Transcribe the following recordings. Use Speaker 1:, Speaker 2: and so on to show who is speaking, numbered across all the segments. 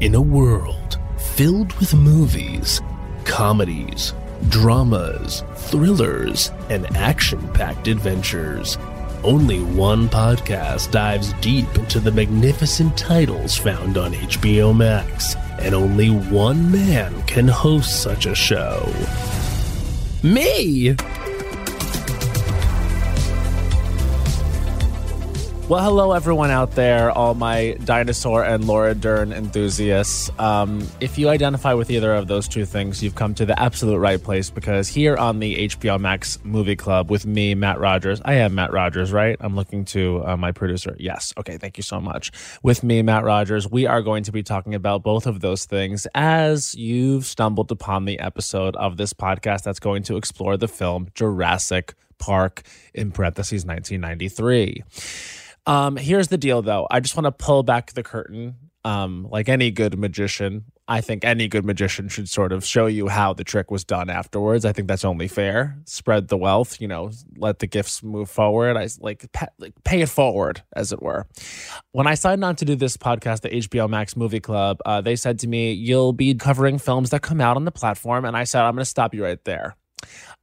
Speaker 1: In a world filled with movies, comedies, dramas, thrillers, and action packed adventures, only one podcast dives deep into the magnificent titles found on HBO Max, and only one man can host such a show. Me!
Speaker 2: Well, hello everyone out there, all my dinosaur and Laura Dern enthusiasts. Um, if you identify with either of those two things, you've come to the absolute right place because here on the HBO Max Movie Club with me, Matt Rogers, I am Matt Rogers, right? I'm looking to uh, my producer. Yes. Okay. Thank you so much. With me, Matt Rogers, we are going to be talking about both of those things as you've stumbled upon the episode of this podcast that's going to explore the film Jurassic Park in parentheses 1993. Um, here's the deal, though. I just want to pull back the curtain. Um, like any good magician, I think any good magician should sort of show you how the trick was done afterwards. I think that's only fair. Spread the wealth, you know, let the gifts move forward. I like, pa- like pay it forward, as it were. When I signed on to do this podcast, the HBO Max Movie Club, uh, they said to me, "You'll be covering films that come out on the platform," and I said, "I'm going to stop you right there."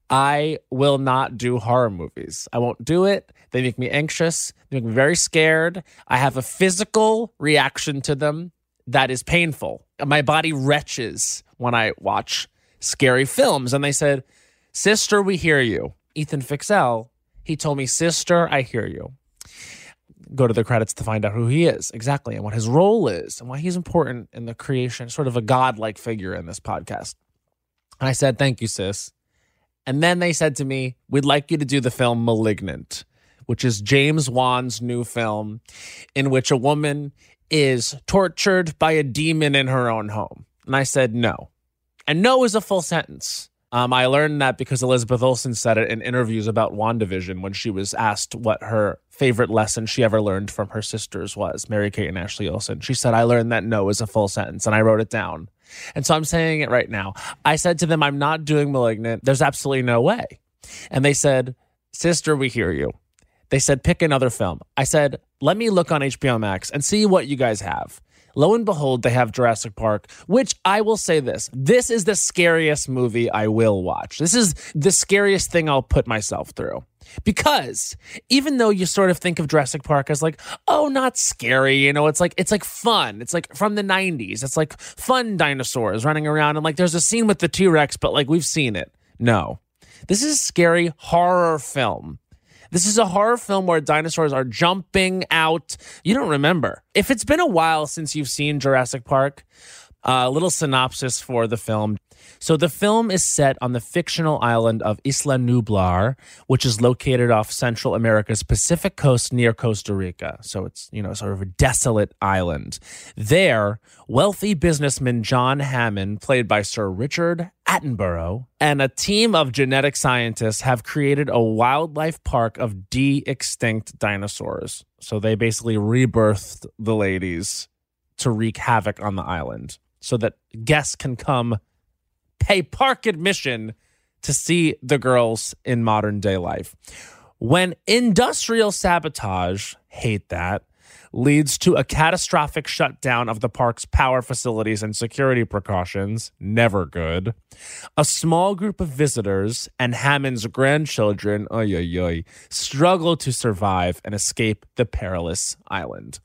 Speaker 2: I will not do horror movies. I won't do it. They make me anxious. They make me very scared. I have a physical reaction to them that is painful. My body retches when I watch scary films. And they said, Sister, we hear you. Ethan Fixell, he told me, Sister, I hear you. Go to the credits to find out who he is exactly and what his role is and why he's important in the creation, sort of a godlike figure in this podcast. And I said, Thank you, sis. And then they said to me, We'd like you to do the film Malignant, which is James Wan's new film in which a woman is tortured by a demon in her own home. And I said, No. And no is a full sentence. Um, I learned that because Elizabeth Olsen said it in interviews about WandaVision when she was asked what her favorite lesson she ever learned from her sisters was, Mary Kate and Ashley Olsen. She said, I learned that no is a full sentence, and I wrote it down. And so I'm saying it right now. I said to them, I'm not doing Malignant. There's absolutely no way. And they said, Sister, we hear you. They said, pick another film. I said, let me look on HBO Max and see what you guys have. Lo and behold, they have Jurassic Park, which I will say this this is the scariest movie I will watch. This is the scariest thing I'll put myself through. Because even though you sort of think of Jurassic Park as like, oh, not scary, you know, it's like it's like fun. It's like from the 90s. It's like fun dinosaurs running around and like there's a scene with the T-Rex, but like we've seen it. No. This is a scary horror film. This is a horror film where dinosaurs are jumping out. You don't remember. If it's been a while since you've seen Jurassic Park, a uh, little synopsis for the film. So the film is set on the fictional island of Isla Nublar, which is located off Central America's Pacific coast near Costa Rica. So it's, you know, sort of a desolate island. There, wealthy businessman John Hammond, played by Sir Richard Attenborough, and a team of genetic scientists have created a wildlife park of de extinct dinosaurs. So they basically rebirthed the ladies to wreak havoc on the island so that guests can come pay park admission to see the girls in modern day life. When industrial sabotage, hate that, leads to a catastrophic shutdown of the park's power facilities and security precautions, never good. A small group of visitors and Hammond's grandchildren, oy, oy, oy, struggle to survive and escape the perilous island.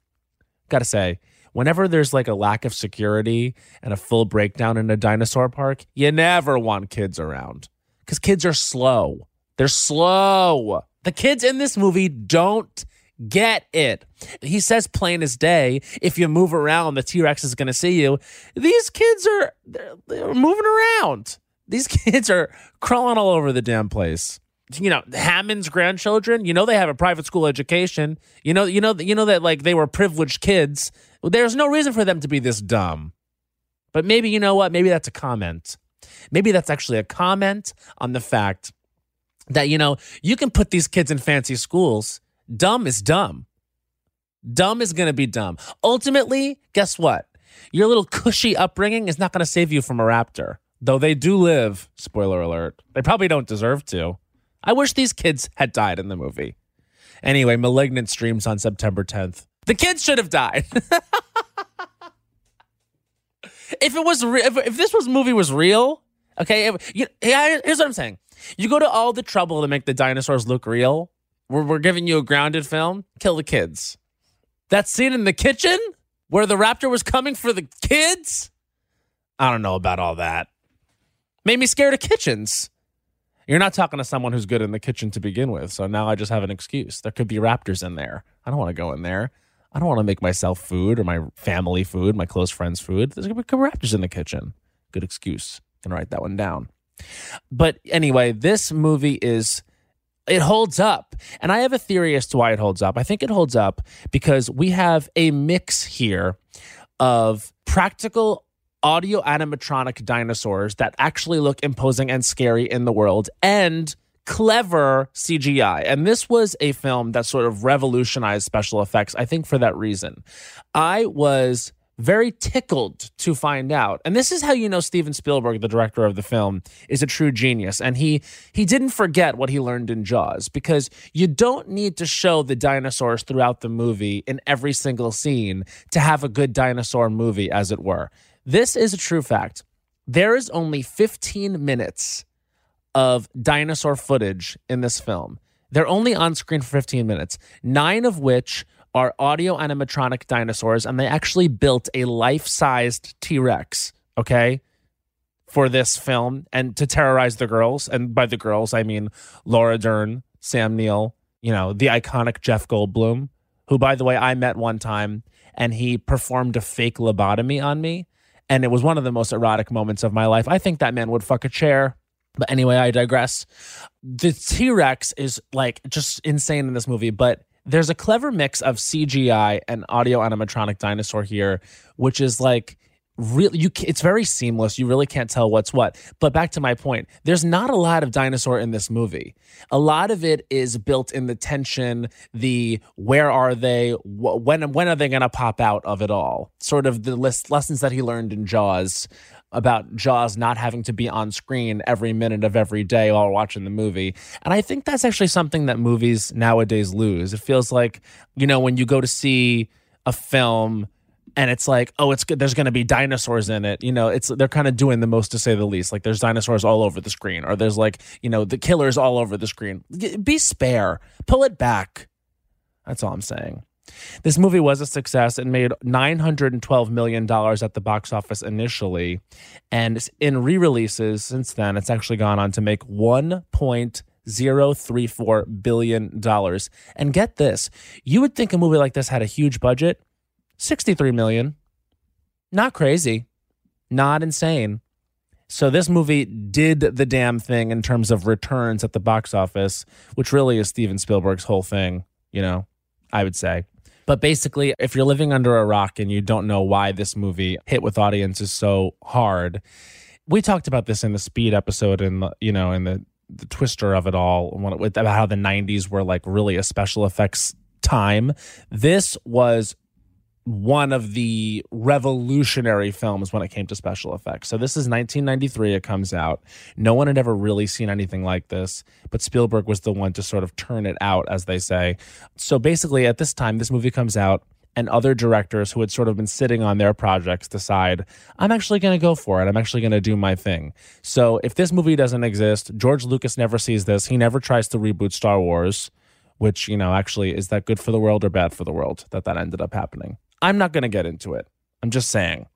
Speaker 2: Gotta say, whenever there's like a lack of security and a full breakdown in a dinosaur park, you never want kids around because kids are slow. They're slow. The kids in this movie don't get it. He says plain as day, if you move around, the T Rex is going to see you. These kids are they're, they're moving around. These kids are crawling all over the damn place you know Hammond's grandchildren. You know they have a private school education. You know you know you know that like they were privileged kids. There's no reason for them to be this dumb. But maybe you know what? Maybe that's a comment. Maybe that's actually a comment on the fact that you know you can put these kids in fancy schools. Dumb is dumb. Dumb is going to be dumb. Ultimately, guess what? Your little cushy upbringing is not going to save you from a raptor. Though they do live, spoiler alert, they probably don't deserve to. I wish these kids had died in the movie. Anyway, Malignant streams on September 10th. The kids should have died. If it was, re- if, if this was movie was real, okay. If, you, here's what I'm saying. You go to all the trouble to make the dinosaurs look real. We're, we're giving you a grounded film. Kill the kids. That scene in the kitchen where the raptor was coming for the kids. I don't know about all that. Made me scared of kitchens. You're not talking to someone who's good in the kitchen to begin with. So now I just have an excuse. There could be raptors in there. I don't want to go in there. I don't want to make myself food or my family food, my close friends' food. There's going to be raptors in the kitchen. Good excuse. Gonna write that one down. But anyway, this movie is it holds up. And I have a theory as to why it holds up. I think it holds up because we have a mix here of practical audio animatronic dinosaurs that actually look imposing and scary in the world and clever CGI. And this was a film that sort of revolutionized special effects, I think, for that reason. I was very tickled to find out. And this is how you know Steven Spielberg, the director of the film, is a true genius. And he he didn't forget what he learned in Jaws because you don't need to show the dinosaurs throughout the movie in every single scene to have a good dinosaur movie as it were. This is a true fact. There is only 15 minutes of dinosaur footage in this film. They're only on screen for 15 minutes, nine of which are audio animatronic dinosaurs, and they actually built a life sized T Rex, okay, for this film and to terrorize the girls. And by the girls, I mean Laura Dern, Sam Neill, you know, the iconic Jeff Goldblum, who, by the way, I met one time and he performed a fake lobotomy on me and it was one of the most erotic moments of my life. I think that man would fuck a chair. But anyway, I digress. The T Rex is like just insane in this movie, but there's a clever mix of CGI and audio animatronic dinosaur here, which is like really you it's very seamless. You really can't tell what's what. But back to my point there's not a lot of dinosaur in this movie. A lot of it is built in the tension the where are they when when are they going to pop out of it all? Sort of the list, lessons that he learned in jaws about jaws not having to be on screen every minute of every day while watching the movie. And i think that's actually something that movies nowadays lose. It feels like you know when you go to see a film and it's like, oh, it's. There's going to be dinosaurs in it. You know, it's they're kind of doing the most to say the least. Like there's dinosaurs all over the screen, or there's like, you know, the killers all over the screen. Be spare, pull it back. That's all I'm saying. This movie was a success and made $912 million at the box office initially. And in re releases since then, it's actually gone on to make $1.034 billion. And get this you would think a movie like this had a huge budget. 63 million. Not crazy. Not insane. So this movie did the damn thing in terms of returns at the box office, which really is Steven Spielberg's whole thing, you know, I would say. But basically, if you're living under a rock and you don't know why this movie hit with audiences so hard, we talked about this in the Speed episode and you know, in the the twister of it all about how the 90s were like really a special effects time. This was one of the revolutionary films when it came to special effects. So this is 1993 it comes out. No one had ever really seen anything like this, but Spielberg was the one to sort of turn it out as they say. So basically at this time this movie comes out and other directors who had sort of been sitting on their projects decide, I'm actually going to go for it. I'm actually going to do my thing. So if this movie doesn't exist, George Lucas never sees this. He never tries to reboot Star Wars, which, you know, actually is that good for the world or bad for the world that that ended up happening? I'm not going to get into it. I'm just saying.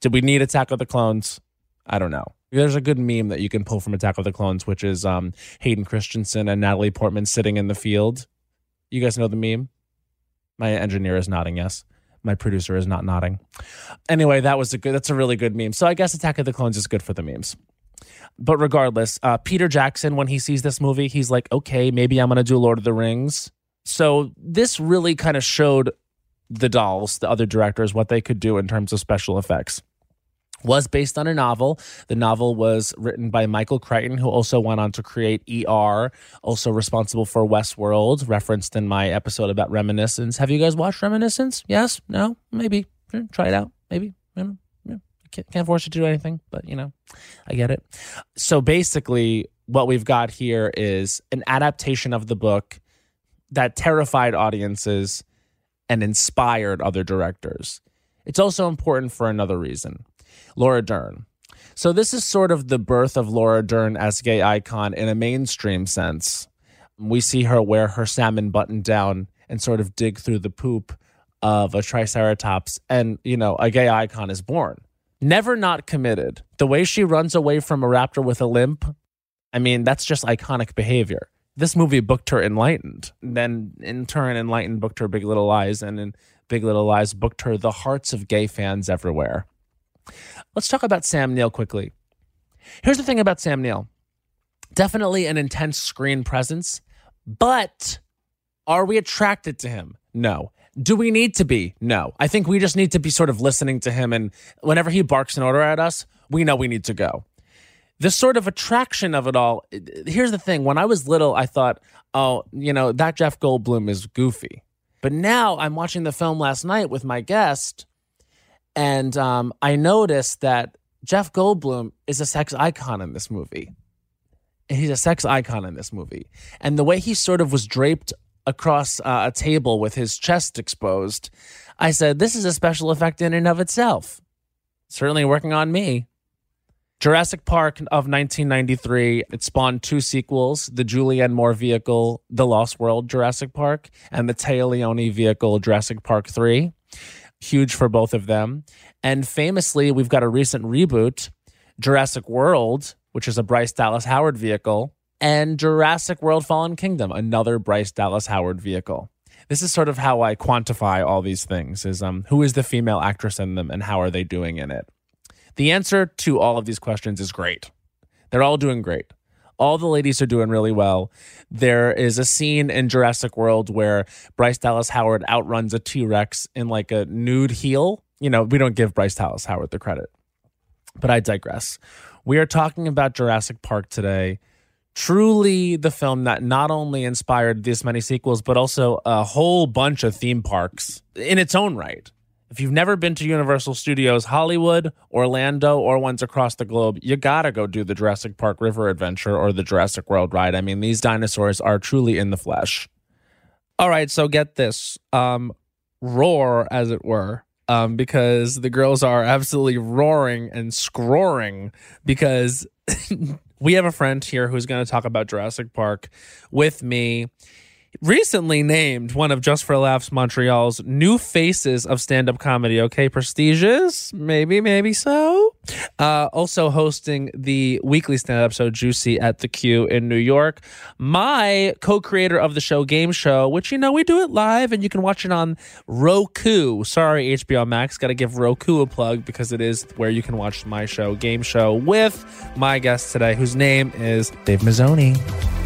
Speaker 2: Did we need Attack of the Clones? I don't know. There's a good meme that you can pull from Attack of the Clones, which is um, Hayden Christensen and Natalie Portman sitting in the field. You guys know the meme? My engineer is nodding yes. My producer is not nodding. Anyway, that was a good. That's a really good meme. So I guess Attack of the Clones is good for the memes. But regardless, uh, Peter Jackson, when he sees this movie, he's like, okay, maybe I'm going to do Lord of the Rings. So this really kind of showed the dolls, the other directors, what they could do in terms of special effects. Was based on a novel. The novel was written by Michael Crichton, who also went on to create ER, also responsible for Westworld, referenced in my episode about Reminiscence. Have you guys watched Reminiscence? Yes? No? Maybe. Try it out. Maybe. You know, yeah. can't, can't force you to do anything, but you know, I get it. So basically, what we've got here is an adaptation of the book that terrified audiences and inspired other directors. It's also important for another reason. Laura Dern. So this is sort of the birth of Laura Dern as gay icon in a mainstream sense. We see her wear her salmon button down and sort of dig through the poop of a triceratops and, you know, a gay icon is born. Never not committed. The way she runs away from a raptor with a limp, I mean, that's just iconic behavior. This movie booked her Enlightened. Then, in turn, Enlightened booked her Big Little Lies, and in Big Little Lies booked her the hearts of gay fans everywhere. Let's talk about Sam Neill quickly. Here's the thing about Sam Neill definitely an intense screen presence, but are we attracted to him? No. Do we need to be? No. I think we just need to be sort of listening to him. And whenever he barks an order at us, we know we need to go. The sort of attraction of it all. Here's the thing when I was little, I thought, oh, you know, that Jeff Goldblum is goofy. But now I'm watching the film last night with my guest, and um, I noticed that Jeff Goldblum is a sex icon in this movie. And He's a sex icon in this movie. And the way he sort of was draped across uh, a table with his chest exposed, I said, This is a special effect in and of itself. Certainly working on me. Jurassic Park of 1993, it spawned two sequels the Julianne Moore vehicle, The Lost World Jurassic Park, and the Téa Leoni vehicle, Jurassic Park 3. Huge for both of them. And famously, we've got a recent reboot, Jurassic World, which is a Bryce Dallas Howard vehicle, and Jurassic World Fallen Kingdom, another Bryce Dallas Howard vehicle. This is sort of how I quantify all these things is um who is the female actress in them and how are they doing in it? The answer to all of these questions is great. They're all doing great. All the ladies are doing really well. There is a scene in Jurassic World where Bryce Dallas Howard outruns a T Rex in like a nude heel. You know, we don't give Bryce Dallas Howard the credit, but I digress. We are talking about Jurassic Park today. Truly, the film that not only inspired this many sequels, but also a whole bunch of theme parks in its own right. If you've never been to Universal Studios Hollywood, Orlando, or ones across the globe, you gotta go do the Jurassic Park River Adventure or the Jurassic World ride. I mean, these dinosaurs are truly in the flesh. All right, so get this. Um, roar, as it were. Um, because the girls are absolutely roaring and scroring because we have a friend here who's going to talk about Jurassic Park with me recently named one of Just for Laughs Montreal's new faces of stand up comedy. Okay, prestigious? Maybe, maybe so. Uh, also hosting the weekly stand up show Juicy at the Q in New York. My co creator of the show Gayme Show, which you know we do it live and you can watch it on Roku. Sorry, HBO Max. Got to give Roku a plug because it is where you can watch my show Gayme Show with my guest today, whose name is Dave Mizzoni.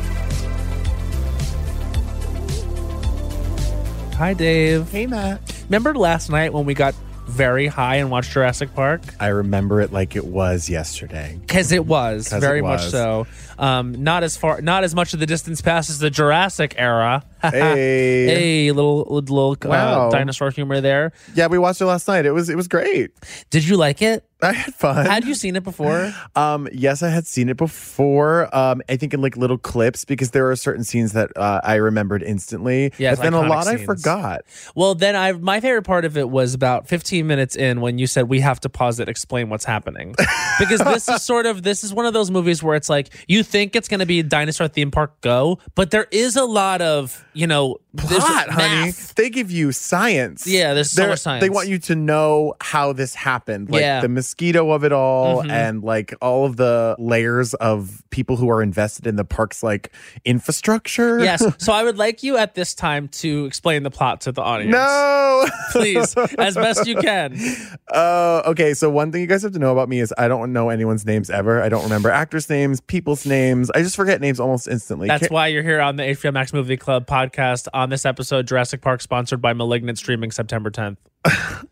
Speaker 2: Hi, Dave.
Speaker 3: Hey, Matt.
Speaker 2: Remember last night when we got very high and watched Jurassic Park?
Speaker 3: I remember it like it was yesterday.
Speaker 2: Because it was, very much so. Um, not as far, not as much of the distance past as the Jurassic era.
Speaker 3: Hey.
Speaker 2: hey, little little uh,
Speaker 3: Wow.
Speaker 2: dinosaur humor there.
Speaker 3: Yeah, we watched it last night. It was it was great.
Speaker 2: Did you like it?
Speaker 3: I had fun.
Speaker 2: Had you seen it before?
Speaker 3: Um, yes, I had seen it before. Um, I think in like little clips because there are certain scenes that uh, I remembered instantly.
Speaker 2: Yes,
Speaker 3: but then a lot I forgot.
Speaker 2: Well, then I my favorite part of it was about 15 minutes in when you said we have to pause it, explain what's happening, because this is sort of this is one of those movies where it's like you think it's going to be a dinosaur theme park go, but there is a lot of you know
Speaker 3: Plot, honey. They give you science.
Speaker 2: Yeah, there's so much science.
Speaker 3: They want you to know how this happened, like
Speaker 2: Yeah.
Speaker 3: the mosquito of it all,
Speaker 2: Mhm.
Speaker 3: and like all of the layers of people who are invested in the park's like infrastructure.
Speaker 2: Yes, so I would like you at this time to explain the plot to the audience.
Speaker 3: No.
Speaker 2: please, as best you can.
Speaker 3: Uh, okay, so one thing you guys have to know about me is I don't know anyone's names ever. I don't remember actors' names, people's names. I just forget names almost instantly.
Speaker 2: That's
Speaker 3: Ca-
Speaker 2: why you're here on the HBO Max Movie Club podcast. On this episode, Jurassic Park, sponsored by Malignant, streaming September 10th.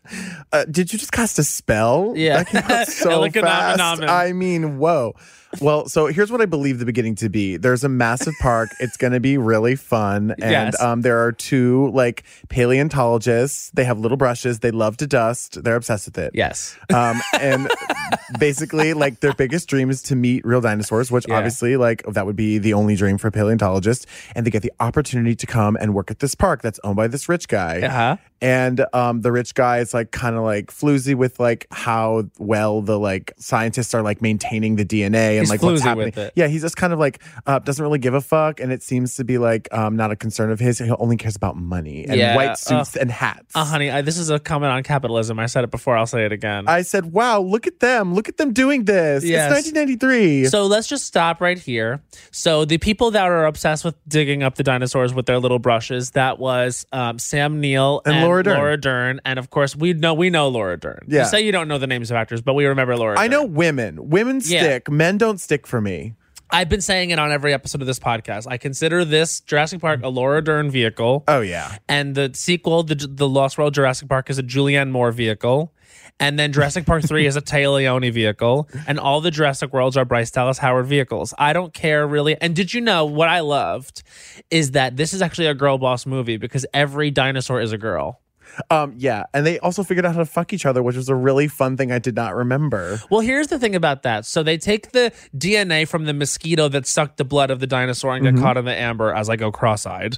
Speaker 3: uh, did you just cast a spell?
Speaker 2: Yeah.
Speaker 3: that came out so fast. I mean, whoa. Well, so here's what I believe the beginning to be. There's a massive park. it's going to be really fun, and
Speaker 2: Yes.
Speaker 3: um, there are two like paleontologists. They have little brushes. They love to dust. They're obsessed with it.
Speaker 2: Yes.
Speaker 3: Um, and basically, like their biggest dream is to meet real dinosaurs, which
Speaker 2: Yeah.
Speaker 3: obviously, like that would be the only dream for a paleontologist. And they get the opportunity to come and work at this park that's owned by this rich guy.
Speaker 2: Uh-huh.
Speaker 3: And um, the rich guy is like kind of like floozy with like how well the like scientists are like maintaining the DNA and
Speaker 2: He's
Speaker 3: like what's happening.
Speaker 2: with it.
Speaker 3: Yeah, he's just kind of like uh, doesn't really give a fuck, and it seems to be like um, not a concern of his. He only cares about money and
Speaker 2: Yeah,
Speaker 3: white suits and hats.
Speaker 2: Uh, honey, I, this is a comment on capitalism. I said it before. I'll say it again.
Speaker 3: I said, "Wow, look at them! Look at them doing this!
Speaker 2: Yes.
Speaker 3: It's 1993."
Speaker 2: So let's just stop right here. So the people that are obsessed with digging up the dinosaurs with their little brushes, that was um, Sam Neill
Speaker 3: And Laura Dern.
Speaker 2: Dern. and of course we know we know Laura Dern.
Speaker 3: Yeah.
Speaker 2: You say you don't know the names of actors, but we remember Laura.
Speaker 3: I
Speaker 2: Dern.
Speaker 3: know women. Women
Speaker 2: Yeah.
Speaker 3: stick. Men don't stick for me.
Speaker 2: I've been saying it on every episode of this podcast. I consider this Jurassic Park a Laura Dern vehicle.
Speaker 3: Oh yeah.
Speaker 2: and the sequel, the the Lost World Jurassic Park, is a Julianne Moore vehicle, and then Jurassic Park Three is a Téa Leoni vehicle, and all the Jurassic Worlds are Bryce Dallas Howard vehicles. I don't care really. And did you know what I loved is that this is actually a girl boss movie because every dinosaur is a girl.
Speaker 3: Um, yeah. And they also figured out how to fuck each other, which was a really fun thing I did not remember.
Speaker 2: Well, here's the thing about that. So they take the DNA from the mosquito that sucked the blood of the dinosaur and get caught in the amber as I go cross-eyed.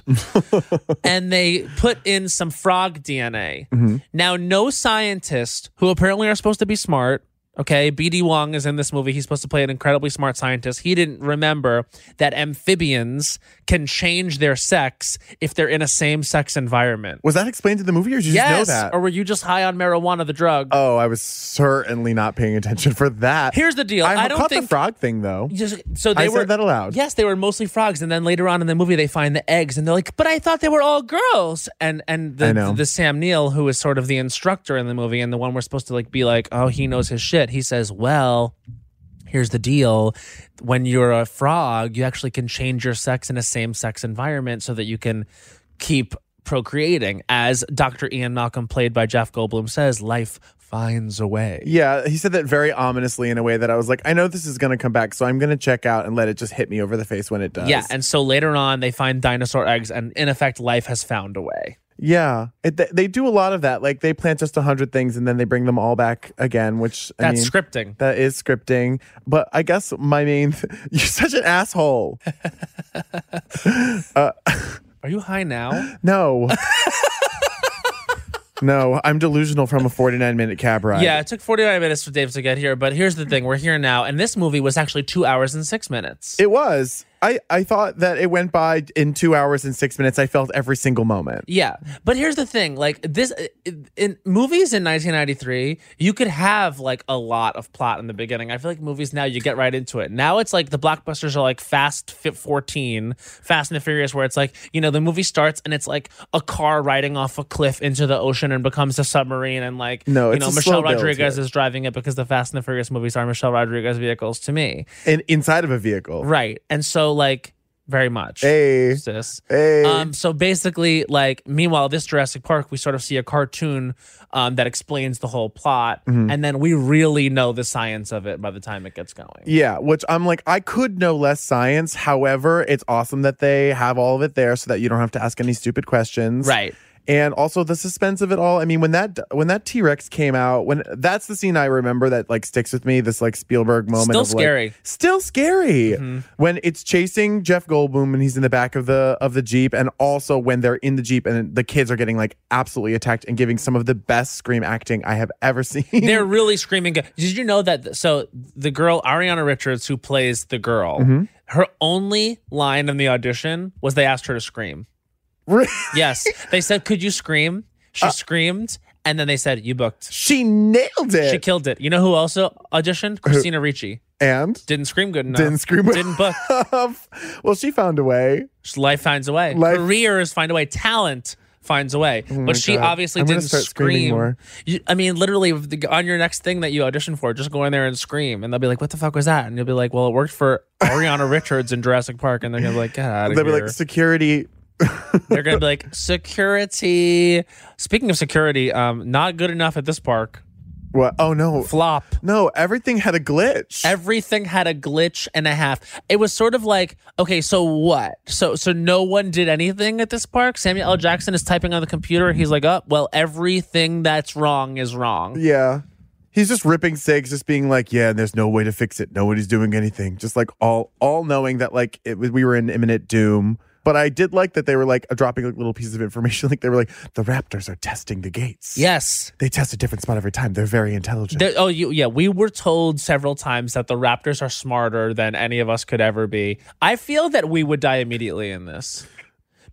Speaker 2: and they put in some frog DNA. Now, no scientist who apparently are supposed to be smart Okay, BD Wong is in this movie. He's supposed to play an incredibly smart scientist. He didn't remember that amphibians can change their sex if they're in a same-sex environment.
Speaker 3: Was that explained in the movie or did you
Speaker 2: yes,
Speaker 3: just know that?
Speaker 2: or were you just high on marijuana, the drug?
Speaker 3: oh, I was certainly not paying attention for that.
Speaker 2: Here's the deal.
Speaker 3: I,
Speaker 2: I don't
Speaker 3: caught
Speaker 2: think
Speaker 3: the frog thing though.
Speaker 2: Just, so they
Speaker 3: I
Speaker 2: were
Speaker 3: said that aloud.
Speaker 2: Yes, they were mostly frogs, and then later on in the movie, they find the eggs, and they're like, "But I thought they were all girls." And and
Speaker 3: I
Speaker 2: the the Sam Neill, who is sort of the instructor in the movie, and the one we're supposed to like be like, "Oh, he knows his shit." He says, "Well." Here's the deal. When you're a frog, you actually can change your sex in a same sex environment so that you can keep procreating. As Dr. Ian Malcolm, played by Jeff Goldblum, says, life finds a way.
Speaker 3: Yeah, he said that very ominously in a way that I was like, I know this is going to come back, so I'm going to check out and let it just hit me over the face when it does.
Speaker 2: Yeah, and so later on, they find dinosaur eggs, and in effect, life has found a way.
Speaker 3: Yeah, it, they, they do a lot of that. Like they plant just a hundred things and then they bring them all back again, which I
Speaker 2: That's
Speaker 3: mean,
Speaker 2: scripting.
Speaker 3: That is scripting, but I guess my main you're such an asshole.
Speaker 2: Uh, Are you high now?
Speaker 3: No. no, I'm delusional from a 49 minute cab ride.
Speaker 2: yeah, it took 49 minutes for Dave to get here, but here's the thing we're here now, and this movie was actually two hours and six minutes.
Speaker 3: It was. I, I thought that it went by in two hours and six minutes. I felt every single moment.
Speaker 2: Yeah, but here's the thing: like this, in movies in 1993, you could have like a lot of plot in the beginning. I feel like movies now you get right into it. Now it's like the blockbusters are like Fast Fit 14, Fast and the Furious, where it's like you know the movie starts and it's like a car riding off a cliff into the ocean and becomes a submarine, and like
Speaker 3: No,
Speaker 2: you know Michelle Rodriguez is driving it because the Fast and the Furious movies are Michelle Rodriguez vehicles to me,
Speaker 3: And inside of a vehicle.
Speaker 2: right? And so like very much.
Speaker 3: Hey.
Speaker 2: sis.
Speaker 3: Hey.
Speaker 2: Um, so basically, like, meanwhile, this Jurassic Park, we sort of see a cartoon um, that explains the whole plot,
Speaker 3: Mm-hmm.
Speaker 2: and then we really know the science of it by the time it gets going.
Speaker 3: Yeah, which I'm like, I could know less science. However, it's awesome that they have all of it there so that you don't have to ask any stupid questions.
Speaker 2: Right.
Speaker 3: And also the suspense of it all. I mean, when that when that T Rex came out, when that's the scene I remember that like sticks with me. This like Spielberg moment.
Speaker 2: Still
Speaker 3: of, like-
Speaker 2: scary. Mm-hmm.
Speaker 3: still scary. When it's chasing Jeff Goldblum and he's in the back of the of the jeep, and also when they're in the jeep and the kids are getting like absolutely attacked and giving some of the best scream acting I have ever seen.
Speaker 2: They're really screaming. Did you know that? So the girl Ariana Richards, who plays the girl,
Speaker 3: Mm-hmm.
Speaker 2: her only line in the audition was they asked her to scream. Yes, they said, "Could you scream?" She
Speaker 3: Uh,
Speaker 2: screamed, and then they said, "You booked."
Speaker 3: she nailed it.
Speaker 2: She killed it. You know who also auditioned? Christina Ricci.
Speaker 3: and
Speaker 2: Didn't scream good enough.
Speaker 3: didn't scream.
Speaker 2: Didn't book.
Speaker 3: well, she found a way.
Speaker 2: Life finds a way.
Speaker 3: Life-
Speaker 2: Careers find a way. Talent finds a way. but she
Speaker 3: God.
Speaker 2: obviously
Speaker 3: I'm
Speaker 2: didn't scream. You, I mean, literally, the- on your next thing that you audition for, just go in there and scream, and they'll be like, "What the fuck was that?" And you'll be like, "Well, it worked for Ariana Richards in Jurassic Park," and they're gonna be like, "Get out of
Speaker 3: They'll be like security.
Speaker 2: They're gonna be like, "Security." Speaking of security, um, not good enough at this park.
Speaker 3: What? Oh no,
Speaker 2: Flop.
Speaker 3: no! Everything had a glitch.
Speaker 2: Everything had a glitch and a half. It was sort of like, okay, so what? So so no one did anything at this park. Samuel L. Jackson is typing on the computer. He's like, oh, well, everything that's wrong is wrong.
Speaker 3: yeah, he's just ripping cigs, just being like, "Yeah, there's no way to fix it. Nobody's doing anything." Just like all, all knowing that like it was, we were in imminent doom. But I did like that they were like dropping like little pieces of information. Like they were like, "The Raptors are testing the gates."
Speaker 2: Yes.
Speaker 3: they test a different spot every time. They're very intelligent.
Speaker 2: There- oh, you, yeah. We were told several times that the Raptors are smarter than any of us could ever be. I feel that we would die immediately in this.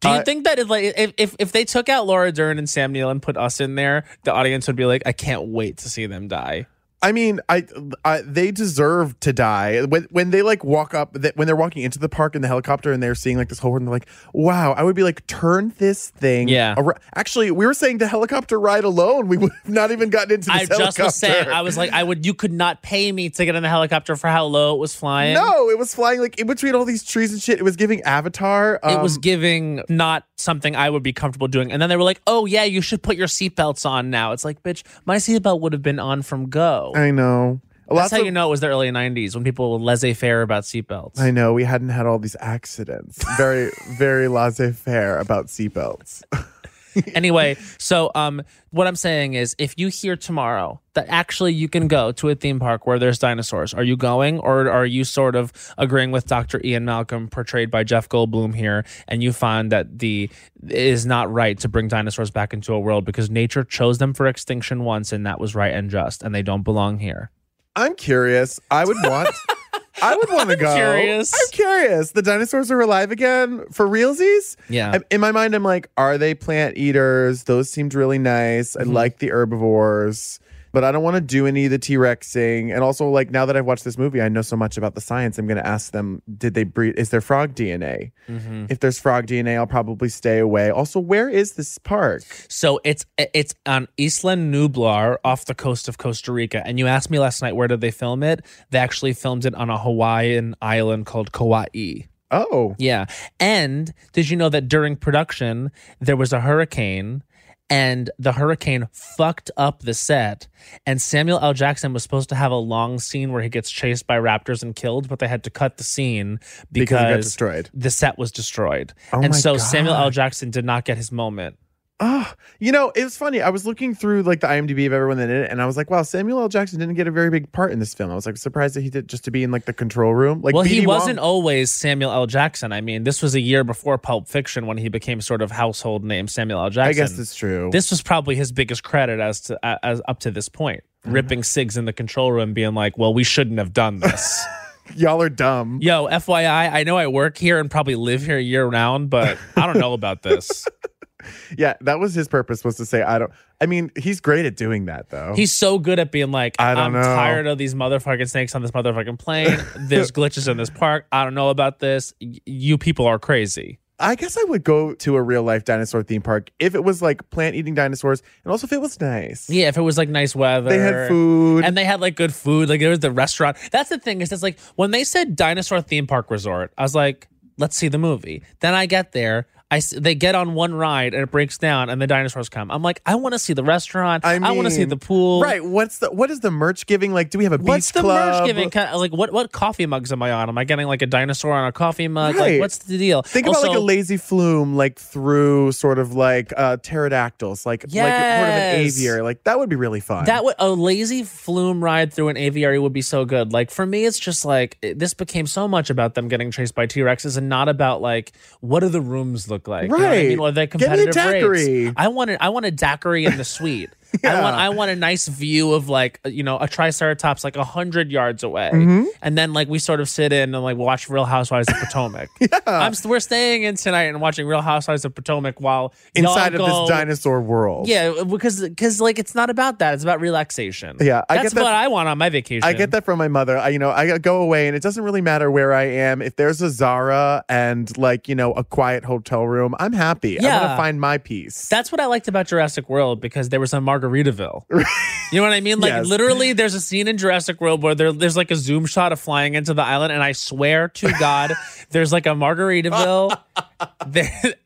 Speaker 2: Do you
Speaker 3: Uh,
Speaker 2: think that if, like if, if if they took out Laura Dern and Sam Neill and put us in there, the audience would be like, I can't wait to see them die.
Speaker 3: I mean, I, I they deserve to die when when they like walk up that when they're walking into the park in the helicopter and they're seeing like this whole and they're like, wow, I would be like, turn this thing.
Speaker 2: Yeah.
Speaker 3: Actually, we were saying the helicopter ride alone, we would have not even gotten into this
Speaker 2: I just was saying, I was like, I would. You could not pay me to get in the helicopter for how low it was flying.
Speaker 3: no, it was flying like in between all these trees and shit. It was giving Avatar.
Speaker 2: It was
Speaker 3: um,
Speaker 2: giving not something I would be comfortable doing. And then they were like, oh, yeah, you should put your seatbelts on now. It's like, bitch, my seatbelt would have been on from go.
Speaker 3: I know.
Speaker 2: That's
Speaker 3: Lots
Speaker 2: how
Speaker 3: of-
Speaker 2: you know it was the early 90s when people were laissez faire about seatbelts.
Speaker 3: I know we hadn't had all these accidents. Very, very laissez-faire about seatbelts.
Speaker 2: anyway, so um, what I'm saying is if you hear tomorrow that actually you can go to a theme park where there's dinosaurs, are you going or are you sort of agreeing with Dr. Ian Malcolm, portrayed by Jeff Goldblum here, and you find that the it is not right to bring dinosaurs back into a world because nature chose them for extinction once and that was right and just, and they don't belong here?
Speaker 3: I'm curious. I would want. I would want to go.
Speaker 2: curious.
Speaker 3: I'm curious. The dinosaurs are alive again for realsies.
Speaker 2: Yeah.
Speaker 3: I'm- In my mind, I'm like, are they plant eaters? Those seemed really nice. I
Speaker 2: Mm-hmm.
Speaker 3: like the herbivores, but I don't want to do any of the T Rexing. And also, like now that I've watched this movie, I know so much about the science. I'm going to ask them: Did they breed? Is there frog DNA?
Speaker 2: Mm-hmm.
Speaker 3: If there's frog DNA, I'll probably stay away. Also, where is this park?
Speaker 2: So it's it's on Isla Nublar off the coast of Costa Rica. And you asked me last night where did they film it? They actually filmed it on a Hawaiian island called Kauai.
Speaker 3: Oh,
Speaker 2: Yeah. And did you know that during production there was a hurricane and the hurricane fucked up the set and Samuel L. Jackson was supposed to have a long scene where he gets chased by raptors and killed, but they had to cut the scene because,
Speaker 3: Because it got destroyed.
Speaker 2: The set was destroyed.
Speaker 3: Oh
Speaker 2: and so Samuel L. Jackson did not get his moment.
Speaker 3: Oh, you know, it was funny. I was looking through like the IMDb of everyone that did it, and I was like, wow, Samuel L. Jackson didn't get a very big part in this film. I was like surprised that he did just to be in like the control room. Like,
Speaker 2: well, he
Speaker 3: BD Wong-
Speaker 2: wasn't always Samuel L. Jackson. I mean, this was a year before Pulp Fiction when he became sort of household name Samuel L. Jackson.
Speaker 3: I guess that's true.
Speaker 2: This was probably his biggest credit as to as up to this point.
Speaker 3: Mm-hmm.
Speaker 2: Ripping cigs in the control room, being like, "Well, we shouldn't have done this."
Speaker 3: Y'all are dumb.
Speaker 2: Yo, FYI, I know I work here and probably live here year round, but I don't know about this.
Speaker 3: Yeah, that was his purpose was to say I don't. I mean, he's great at doing that though.
Speaker 2: He's so good at being like,
Speaker 3: I know.
Speaker 2: tired of these motherfucking snakes on this motherfucking plane. There's glitches in this park. I don't know about this. Y- you people are crazy.
Speaker 3: I guess I would go to a real life dinosaur theme park if it was like plant eating dinosaurs, and also if it was nice.
Speaker 2: Yeah, if it was like nice weather.
Speaker 3: They had food.
Speaker 2: And they had like good food. Like there was the restaurant. That's the thing is it's like when they said dinosaur theme park resort, I was like, let's see the movie. Then I get there. I they get on one ride and it breaks down and the dinosaurs come. I'm like, I want to see the restaurant. I,
Speaker 3: I
Speaker 2: want to see the pool.
Speaker 3: Right. What's the what is the merch giving? Like, do we have a
Speaker 2: What's
Speaker 3: beach
Speaker 2: the merch giving? Kind of, like what what coffee mugs am I on? Am I getting like a dinosaur on a coffee mug? Like what's the deal?
Speaker 3: Think about like a lazy flume, like through sort of like uh, pterodactyls, like like sort of an aviary. Like that would be really fun.
Speaker 2: That would a lazy flume ride through an aviary would be so good. Like for me, it's just like this became so much about them getting chased by T Rexes and not about like what do the rooms look like? Right. You know I mean? Or the
Speaker 3: Give me a
Speaker 2: competitive
Speaker 3: daiquiri.
Speaker 2: rates. I wanted I want a daiquiri in the suite. I want I want a nice view of like you know a triceratops like a hundred yards away,
Speaker 3: Mm-hmm.
Speaker 2: and then like we sort of sit in and like watch Real Housewives of Potomac. I'm we're staying in tonight and watching Real Housewives of Potomac while
Speaker 3: inside of
Speaker 2: go-
Speaker 3: this dinosaur world.
Speaker 2: yeah, because because like it's not about that. It's about relaxation.
Speaker 3: Yeah, I
Speaker 2: that's
Speaker 3: that-
Speaker 2: what I want on my vacation.
Speaker 3: I get that from my mother. I, you know, I go away and it doesn't really matter where I am. If there's a Zara and like, you know, a quiet hotel room, I'm happy. I want
Speaker 2: Yeah.
Speaker 3: to find my peace.
Speaker 2: That's what I liked about Jurassic World because there was a Margaritaville. you know what I mean? Like
Speaker 3: Yes.
Speaker 2: literally, there's a scene in Jurassic World where there, there's like a zoom shot of flying into the island, and I swear to God, there's like a Margaritaville.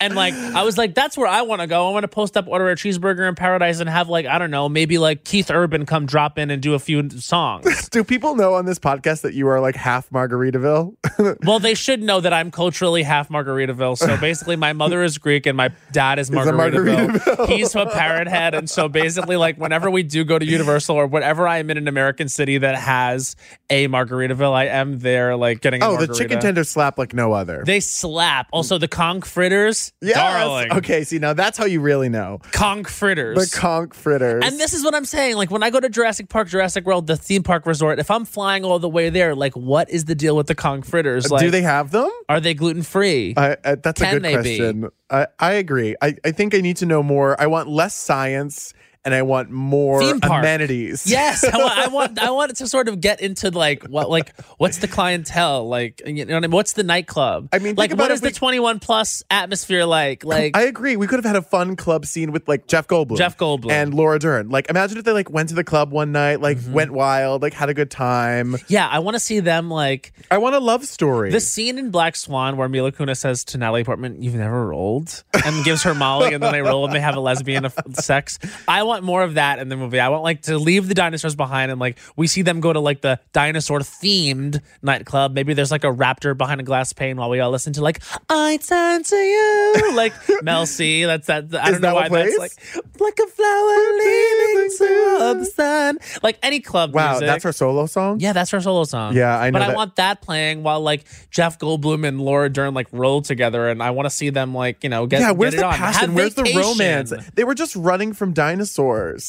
Speaker 2: And like I was like, that's where I want to go. I want to post up, order a cheeseburger in paradise, and have like I don't know, maybe like Keith Urban come drop in and do a few songs.
Speaker 3: Do people know on this podcast that you are like half Margaritaville?
Speaker 2: well, they should know that I'm culturally half Margaritaville. So basically, my mother is Greek and my dad is Margaritaville.
Speaker 3: Margaritaville.
Speaker 2: He's a parrot head, and so basically, like whenever we do go to Universal or whatever I am in an American city that has a Margaritaville, I am there like getting. A
Speaker 3: oh, the chicken tenders slap like no other.
Speaker 2: They slap. Also, the conch fritters,
Speaker 3: Yes.
Speaker 2: darling.
Speaker 3: Okay, see now that's how you really know.
Speaker 2: Conch fritters.
Speaker 3: The conch fritters.
Speaker 2: and this is what I'm saying. Like when I go to Jurassic Park, Jurassic World, the theme park resort, if I'm flying all the way there, like what is the deal with the conch fritters? Like,
Speaker 3: do they have them?
Speaker 2: are they gluten free?
Speaker 3: I, I, that's a good
Speaker 2: they be?
Speaker 3: question. I, I agree. I, I think I need to know more. I want less science and I want more amenities.
Speaker 2: Yes, I want, I want, I want it to sort of get into like what, like what's the clientele, like you know, what I mean? what's the nightclub?
Speaker 3: I mean,
Speaker 2: like what is
Speaker 3: we-
Speaker 2: the twenty one plus atmosphere like? Like
Speaker 3: I agree. We could have had a fun club scene with like Jeff Goldblum,
Speaker 2: Jeff Goldblum.
Speaker 3: and Laura Dern. Like, imagine if they like went to the club one night, like
Speaker 2: Mm-hmm.
Speaker 3: went wild, like had a good time.
Speaker 2: yeah, I want to see them like
Speaker 3: I want a love story.
Speaker 2: The scene in Black Swan where Mila Kunis says to Natalie Portman, "You've never rolled," and gives her Molly, and then they roll and they have a lesbian sex. I want more of that in the movie. I want like to leave the dinosaurs behind, and like we see them go to like the dinosaur themed nightclub. Maybe there's like a raptor behind a glass pane while we all listen to like "I Turn to You," like Mel C. That's that. I don't know
Speaker 3: that
Speaker 2: why that's like like a flower leaning to the sun. Like any club
Speaker 3: wow,
Speaker 2: music.
Speaker 3: that's her solo song.
Speaker 2: Yeah, that's her solo song.
Speaker 3: Yeah, I know
Speaker 2: But I want that playing while like Jeff Goldblum and Laura Dern like roll together, and I want to see them like you know get
Speaker 3: yeah. Where's
Speaker 2: get it
Speaker 3: the
Speaker 2: on.
Speaker 3: passion?
Speaker 2: Have
Speaker 3: Where's the romance? They were just running from dinosaurs.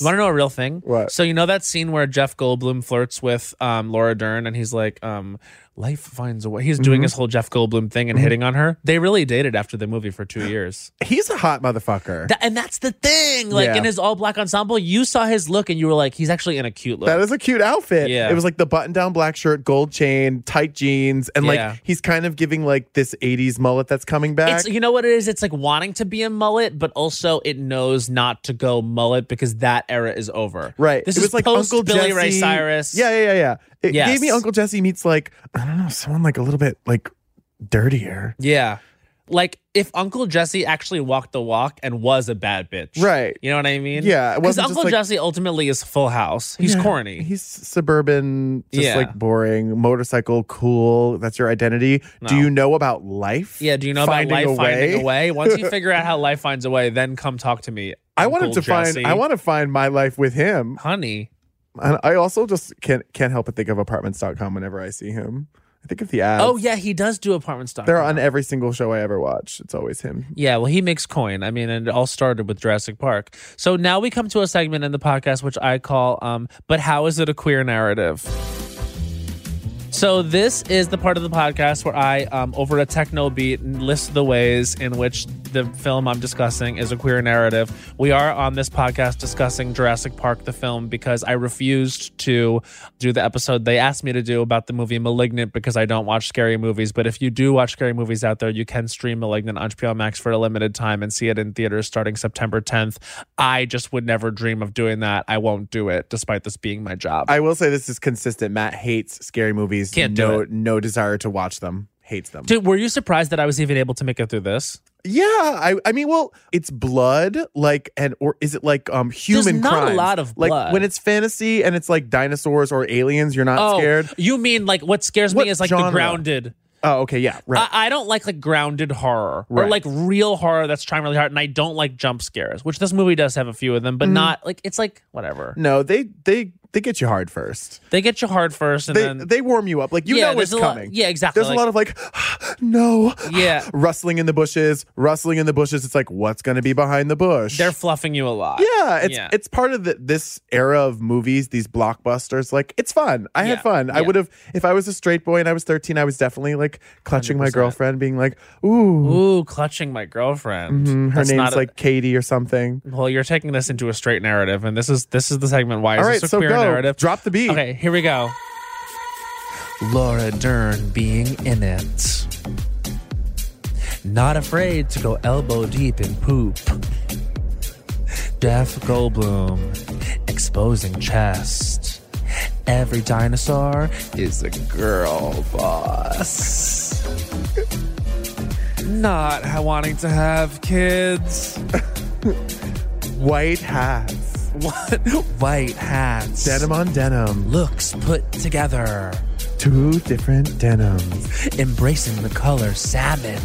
Speaker 2: You want to know a real thing?
Speaker 3: What?
Speaker 2: So you know that scene where Jeff Goldblum flirts with um, Laura Dern, and he's like, um, "Life finds a way." He's
Speaker 3: Mm-hmm.
Speaker 2: doing his whole Jeff Goldblum thing and hitting on her. They really dated after the movie for two years.
Speaker 3: He's a hot motherfucker.
Speaker 2: That- and that's the thing. Like
Speaker 3: Yeah.
Speaker 2: in his all black ensemble, you saw his look, and you were like, "He's actually in a cute look."
Speaker 3: That is a cute outfit.
Speaker 2: Yeah.
Speaker 3: It was like the button down black shirt, gold chain, tight jeans, and
Speaker 2: Yeah.
Speaker 3: like he's kind of giving like this 80s mullet that's coming back.
Speaker 2: It's you know what it is. It's like wanting to be a mullet, but also it knows not to go mullet because that era is over.
Speaker 3: right.
Speaker 2: This
Speaker 3: it
Speaker 2: is
Speaker 3: was like
Speaker 2: post
Speaker 3: Uncle
Speaker 2: Billy Ray Cyrus.
Speaker 3: Yeah, yeah, yeah, yeah. It
Speaker 2: Yes.
Speaker 3: gave me Uncle Jesse meets like, I don't know, someone like a little bit like dirtier.
Speaker 2: yeah. Like if Uncle Jesse actually walked the walk and was a bad bitch,
Speaker 3: Right.
Speaker 2: You know what I mean?
Speaker 3: Yeah,
Speaker 2: Because Uncle
Speaker 3: like-
Speaker 2: Jesse ultimately is Full House. He's
Speaker 3: Yeah,
Speaker 2: corny.
Speaker 3: He's suburban, just
Speaker 2: Yeah.
Speaker 3: like boring, motorcycle, cool. That's your identity. Do you know about life?
Speaker 2: yeah. Do you know
Speaker 3: Finding
Speaker 2: about life
Speaker 3: a way?
Speaker 2: finding a way? Once you figure out how life finds a way, then come talk to me.
Speaker 3: I wanted to find. I want to find my life with him.
Speaker 2: honey.
Speaker 3: And I also just can't can't help but think of apartments.com whenever I see him. I think of the ads.
Speaker 2: Oh yeah, he does do apartment stock.
Speaker 3: They're on every single show I ever watch. It's always him.
Speaker 2: Yeah, well, he makes coin. I mean, and it all started with Jurassic Park. So now we come to a segment in the podcast which I call, um, but how is it a queer narrative? So this is the part of the podcast where I, um, over a techno beat, list the ways in which the film I'm discussing is a queer narrative. We are on this podcast discussing Jurassic Park, the film, because I refused to do the episode they asked me to do about the movie Malignant because I don't watch scary movies. But if you do watch scary movies out there, you can stream Malignant on HBO Max for a limited time and see it in theaters starting September 10th. I just would never dream of doing that. I won't do it, despite this being my job.
Speaker 3: I will say this is consistent. Matt hates scary movies.
Speaker 2: Can't do
Speaker 3: no,
Speaker 2: it.
Speaker 3: no desire to watch them. Hates them.
Speaker 2: Dude, were you surprised that I was even able to make it through this?
Speaker 3: Yeah, I, I mean, well, it's blood, like, and or is it like um human?
Speaker 2: not a lot of
Speaker 3: like
Speaker 2: blood.
Speaker 3: when it's fantasy and it's like dinosaurs or aliens. You're not scared.
Speaker 2: Oh, you mean like what scares
Speaker 3: What
Speaker 2: me is like the grounded.
Speaker 3: Oh, okay, yeah, right.
Speaker 2: I, I don't like like grounded horror or like real horror that's trying really hard, and I don't like jump scares, which this movie does have a few of them, but
Speaker 3: Mm.
Speaker 2: not like it's like whatever.
Speaker 3: no, they they they get you hard first.
Speaker 2: They get you hard first, and
Speaker 3: They
Speaker 2: then
Speaker 3: they warm you up. Like you
Speaker 2: yeah,
Speaker 3: know it's
Speaker 2: a lot-
Speaker 3: coming.
Speaker 2: yeah, exactly.
Speaker 3: There's
Speaker 2: like-
Speaker 3: a lot of like, no,
Speaker 2: yeah,
Speaker 3: rustling in the bushes, rustling in the bushes. It's like, what's going to be behind the bush?
Speaker 2: they're fluffing you a lot.
Speaker 3: yeah, it's
Speaker 2: Yeah.
Speaker 3: it's part of the, this era of movies, these blockbusters. Like, it's fun. I
Speaker 2: Yeah,
Speaker 3: had fun. I would have if I was a straight boy and I was 13. I was definitely like clutching my
Speaker 2: 100%.
Speaker 3: girlfriend, being like, ooh,
Speaker 2: Ooh, clutching my girlfriend.
Speaker 3: mhm, her
Speaker 2: That's
Speaker 3: name's
Speaker 2: not a-
Speaker 3: like Katie or something.
Speaker 2: well, you're taking this into a straight narrative, and this is this is the segment. Why is
Speaker 3: All right, so
Speaker 2: queer.
Speaker 3: Oh,
Speaker 2: narrative?
Speaker 3: Drop the beat.
Speaker 2: Okay, here we go. Laura Dern being in it. Not afraid to go elbow deep in poop. Jeff Goldblum exposing chest. Every dinosaur is a girl boss. not wanting to have kids.
Speaker 3: White hats,
Speaker 2: What? White hats.
Speaker 3: denim on denim,
Speaker 2: Looks put together.
Speaker 3: two different denims.
Speaker 2: Embracing the color salmon.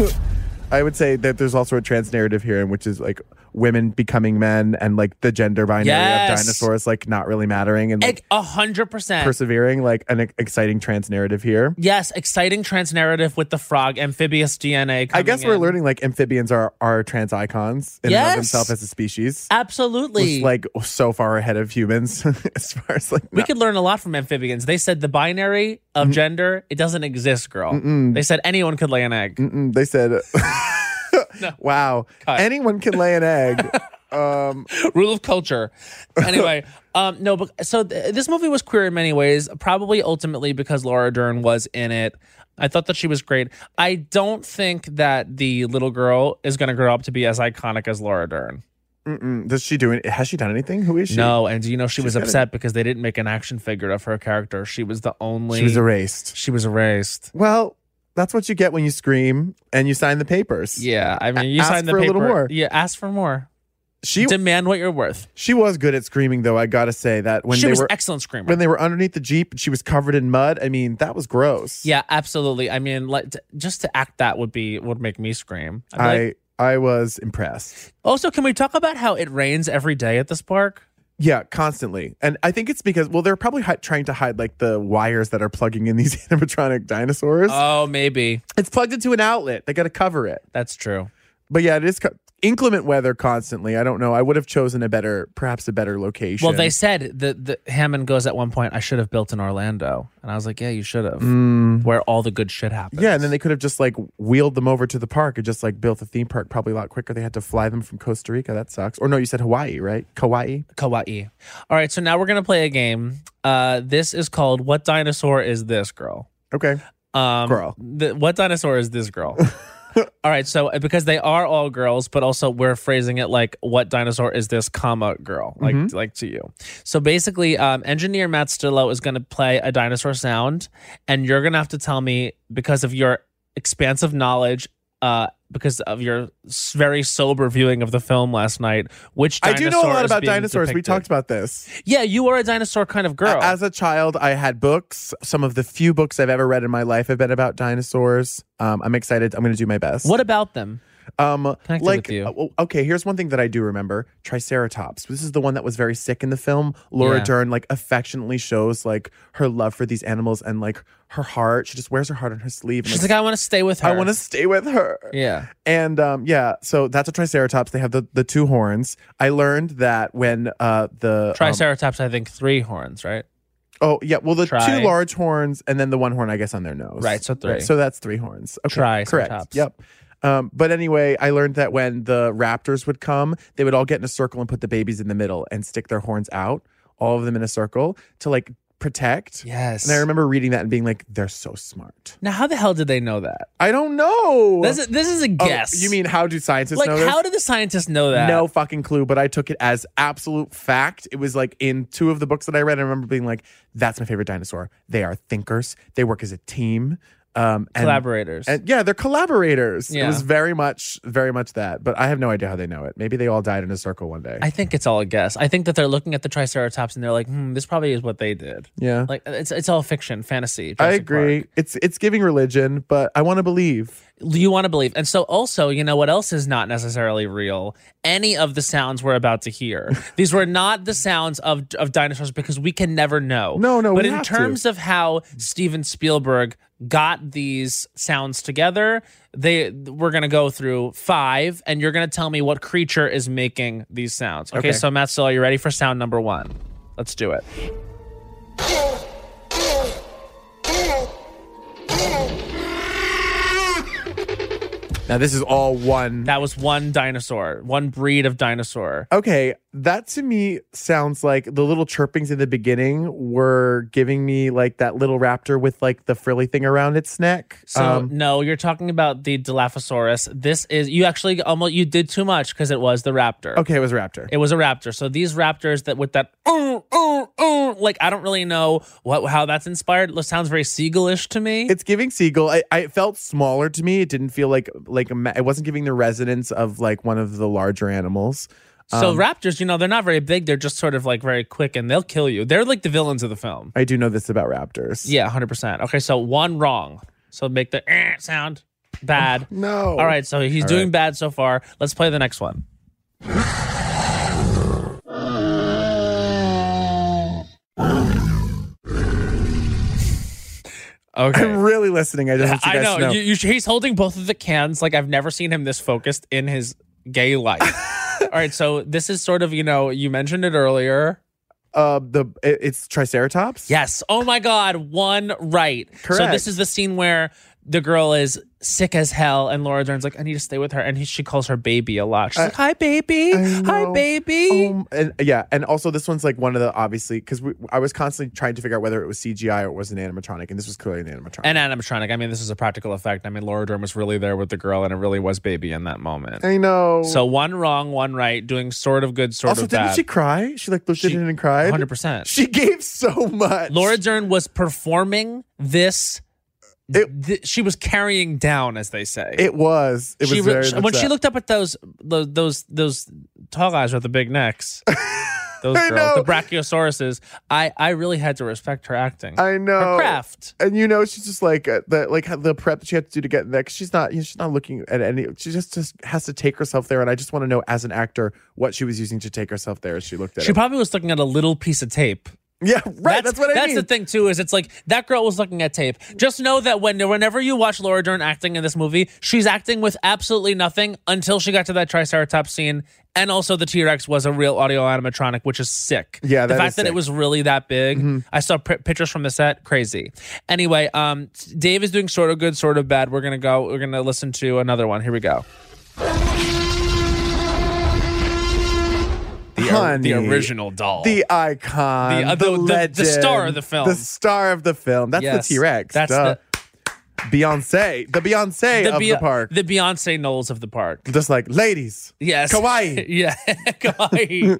Speaker 3: I would say that there's also a trans narrative here, which is like women becoming men and like the gender binary
Speaker 2: Yes.
Speaker 3: of dinosaurs like not really mattering and like,
Speaker 2: A hundred percent.
Speaker 3: persevering. Like an exciting trans narrative here.
Speaker 2: Yes, exciting trans narrative with the frog amphibious DNA.
Speaker 3: I guess we're
Speaker 2: in.
Speaker 3: learning like amphibians are are trans icons in and
Speaker 2: Yes.
Speaker 3: of themselves as a species.
Speaker 2: Absolutely.
Speaker 3: It's like so far ahead of humans as far as like
Speaker 2: we could learn a lot from amphibians. They said the binary of
Speaker 3: Mm-hmm.
Speaker 2: gender it doesn't exist, girl. They said anyone could lay an egg.
Speaker 3: Mm-mm, they said, "Wow,
Speaker 2: Cut.
Speaker 3: anyone can lay an egg." um,
Speaker 2: Rule of culture. Anyway, um, no, but so th- this movie was queer in many ways. Probably ultimately because Laura Dern was in it. I thought that she was great. I don't think that the little girl is going to grow up to be as iconic as Laura Dern.
Speaker 3: mm-mm. does she do it? Has she done anything? Who is she?
Speaker 2: No, and you know she was
Speaker 3: gotta-
Speaker 2: upset because they didn't make an action figure of her character. She was the only.
Speaker 3: she was erased.
Speaker 2: She was erased.
Speaker 3: Well, that's what you get when you scream and you sign the papers.
Speaker 2: Yeah, I mean, you
Speaker 3: Ask
Speaker 2: signed the
Speaker 3: for a little more.
Speaker 2: Yeah, ask for more.
Speaker 3: She
Speaker 2: Demand what you're worth.
Speaker 3: she was good at screaming though. I gotta say that when
Speaker 2: she
Speaker 3: they
Speaker 2: was
Speaker 3: were
Speaker 2: excellent screamer.
Speaker 3: when they were underneath the jeep and she was covered in mud. I mean, that was gross.
Speaker 2: yeah, absolutely. I mean, like, t- just to act that would be would make me scream. I'd like,
Speaker 3: I I was impressed.
Speaker 2: also, can we talk about how it rains every day at this park?
Speaker 3: Yeah, constantly. And I think it's because, well, they're probably hi- trying to hide like the wires that are plugging in these animatronic dinosaurs.
Speaker 2: Oh, maybe
Speaker 3: it's plugged into an outlet. They got to cover it.
Speaker 2: that's true.
Speaker 3: But yeah, it is co- inclement weather constantly. I don't know. I would have chosen a better, perhaps a better location.
Speaker 2: Well, they said that the Hammond goes at one point. I should have built in Orlando, and I was like, yeah, you should have, where all the good shit happens.
Speaker 3: Mm. Yeah, and then they could have just like wheeled them over to the park and just like built a theme park probably a lot quicker. They had to fly them from Costa Rica. That sucks. Or no, you said Hawaii, right? Kauai.
Speaker 2: Kauai. All right, so now we're gonna play a game. Uh, this is called "What Dinosaur Is This Girl?"
Speaker 3: Okay.
Speaker 2: Um,
Speaker 3: Girl.
Speaker 2: The, what dinosaur is this girl? all right, so uh, because they are all girls, but also we're phrasing it like, "What dinosaur is this?" Comma girl, like
Speaker 3: Mm-hmm.
Speaker 2: like to you. So basically, um, engineer Matt Stillo is gonna play a dinosaur sound, and you're gonna have to tell me because of your expansive knowledge. Uh, because of your very sober viewing of the film last night, which
Speaker 3: I do know a lot about dinosaurs. We talked about this.
Speaker 2: Yeah, you are a dinosaur kind of girl.
Speaker 3: As a child, I had books. Some of the few books I've ever read in my life have been about dinosaurs. Um, I'm excited. I'm going to do my best.
Speaker 2: what about them?
Speaker 3: Um,
Speaker 2: Connected
Speaker 3: like,
Speaker 2: with you.
Speaker 3: uh, okay, here's one thing that I do remember: Triceratops. This is the one that was very sick in the film. Laura
Speaker 2: Yeah.
Speaker 3: Dern like affectionately shows like her love for these animals and like her heart. She just wears her heart on her sleeve. and,
Speaker 2: She's like, I want to stay with her.
Speaker 3: I want to stay with her.
Speaker 2: Yeah.
Speaker 3: And um, yeah, so that's a Triceratops. They have the, the two horns. I learned that when uh, the um,
Speaker 2: Triceratops, I think three horns, right?
Speaker 3: oh yeah, well the
Speaker 2: Tri-
Speaker 3: two large horns and then the one horn I guess on their nose.
Speaker 2: Right, so three.
Speaker 3: so that's three horns. Okay,
Speaker 2: Triceratops.
Speaker 3: correct. Yep. Um, but anyway, I learned that when the raptors would come, they would all get in a circle and put the babies in the middle and stick their horns out, all of them in a circle to like protect.
Speaker 2: Yes.
Speaker 3: And I remember reading that and being like, they're so smart.
Speaker 2: now, how the hell did they know that?
Speaker 3: I don't know.
Speaker 2: This is, this is a
Speaker 3: Oh,
Speaker 2: guess.
Speaker 3: you mean how do scientists
Speaker 2: like
Speaker 3: know this?
Speaker 2: how did the scientists know that?
Speaker 3: No fucking clue, but I took it as absolute fact. It was like in two of the books that I read, I remember being like, that's my favorite dinosaur. They are thinkers, they work as a team. Um, and,
Speaker 2: collaborators.
Speaker 3: And yeah, they're collaborators. It was very much, very much that. But I have no idea how they know it. Maybe they all died in a circle one day.
Speaker 2: I think it's all a guess. I think that they're looking at the Triceratops and they're like, hmm, this probably is what they did.
Speaker 3: yeah.
Speaker 2: Like it's it's all fiction, fantasy.
Speaker 3: I agree.
Speaker 2: Park.
Speaker 3: It's it's giving religion, but I want to believe.
Speaker 2: You want to believe. And so also, you know what else is not necessarily real? Any of the sounds we're about to hear. These were not the sounds of of dinosaurs because we can never know.
Speaker 3: No, no,
Speaker 2: But
Speaker 3: we
Speaker 2: in
Speaker 3: have to.
Speaker 2: terms of how Steven Spielberg got these sounds together, they we're going to go through 5 and you're going to tell me what creature is making these sounds. Okay,
Speaker 3: Okay.
Speaker 2: so Matt Stillo, are you ready for sound number 1? Let's do it.
Speaker 3: Now this is all one.
Speaker 2: That was one dinosaur, one breed of dinosaur.
Speaker 3: okay, that to me sounds like the little chirpings in the beginning were giving me like that little raptor with like the frilly thing around its neck.
Speaker 2: So
Speaker 3: Um,
Speaker 2: no, you're talking about the Dilophosaurus. This is you actually almost you did too much because it was the raptor.
Speaker 3: okay, it was raptor.
Speaker 2: It was a raptor. So these raptors that with that uh, uh, uh, like I don't really know what how that's inspired. It sounds very seagullish to me.
Speaker 3: it's giving seagull. I, I felt smaller to me. It didn't feel like like a, it wasn't giving the resonance of like one of the larger animals.
Speaker 2: So
Speaker 3: um,
Speaker 2: raptors, you know, they're not very big. They're just sort of like very quick and they'll kill you. They're like the villains of the film.
Speaker 3: I do know this about raptors.
Speaker 2: Yeah, hundred percent. Okay, so one wrong. So make the eh sound bad.
Speaker 3: No.
Speaker 2: All right, so he's
Speaker 3: All
Speaker 2: doing
Speaker 3: right.
Speaker 2: bad so far. Let's play the next one. Okay.
Speaker 3: I'm really listening. I don't want you
Speaker 2: I know.
Speaker 3: know.
Speaker 2: You, you, he's holding both of the cans. Like I've never seen him this focused in his gay life. All right, so this is sort of you know you mentioned it earlier.
Speaker 3: uh, the it- it's Triceratops.
Speaker 2: Yes. Oh my God. One right.
Speaker 3: Correct.
Speaker 2: So this is the scene where the girl is sick as hell, and Laura Dern's like, "I need to stay with her," and he, she calls her baby a lot. She's like, "Hi, baby. Hi, baby."
Speaker 3: Um, and yeah, and also this one's like one of the obviously because I was constantly trying to figure out whether it was CGI or it was an animatronic, and this was clearly an animatronic.
Speaker 2: and animatronic. I mean, this is a practical effect. I mean, Laura Dern was really there with the girl, and it really was baby in that moment.
Speaker 3: I know.
Speaker 2: So one wrong, one right, doing sort of good, sort
Speaker 3: also,
Speaker 2: of bad.
Speaker 3: Also, didn't she cry? She like looked
Speaker 2: She-
Speaker 3: at it and cried.
Speaker 2: Hundred percent.
Speaker 3: She gave so much.
Speaker 2: Laura Dern was performing this.
Speaker 3: It-
Speaker 2: th- she was carrying down, as they say.
Speaker 3: It was. It was
Speaker 2: she re-
Speaker 3: very
Speaker 2: when she looked up at those those those, those tall guys with the big necks. Those girls, the brachiosauruses. I I really had to respect her acting.
Speaker 3: I know.
Speaker 2: her craft.
Speaker 3: And you know, she's just like uh, the like the prep that she had to do to get in there. 'cause she's not, you know, she's not looking at any. She just just has to take herself there. And I just want to know, as an actor, what she was using to take herself there as she looked at
Speaker 2: She
Speaker 3: it.
Speaker 2: probably was looking at a little piece of tape.
Speaker 3: yeah, right. That's, what I
Speaker 2: that's
Speaker 3: mean.
Speaker 2: the thing too. Is it's like that girl was looking at tape. Just know that when whenever you watch Laura Dern acting in this movie, she's acting with absolutely nothing until she got to that Triceratops scene, and also the T Rex was a real audio animatronic, which is sick.
Speaker 3: Yeah,
Speaker 2: the fact that it.
Speaker 3: Mm-hmm.
Speaker 2: was really that big. I saw p- pictures from the set. Crazy. Anyway, um, Dave is doing sort of good, sort of bad. We're gonna go. We're gonna listen to another one. Here we go.
Speaker 3: Honey.
Speaker 2: the original doll.
Speaker 3: the icon,
Speaker 2: The-
Speaker 3: the,
Speaker 2: uh, the- the- the
Speaker 3: legend,
Speaker 2: star of the film.
Speaker 3: the star of the film. That's
Speaker 2: Yes,
Speaker 3: the T Rex.
Speaker 2: that's
Speaker 3: Duh. Beyonce, the Beyonce of
Speaker 2: Be-
Speaker 3: the park.
Speaker 2: The Beyonce Knowles of the park.
Speaker 3: just like ladies,
Speaker 2: Yes.
Speaker 3: Kawaii.
Speaker 2: yeah. Kawaii.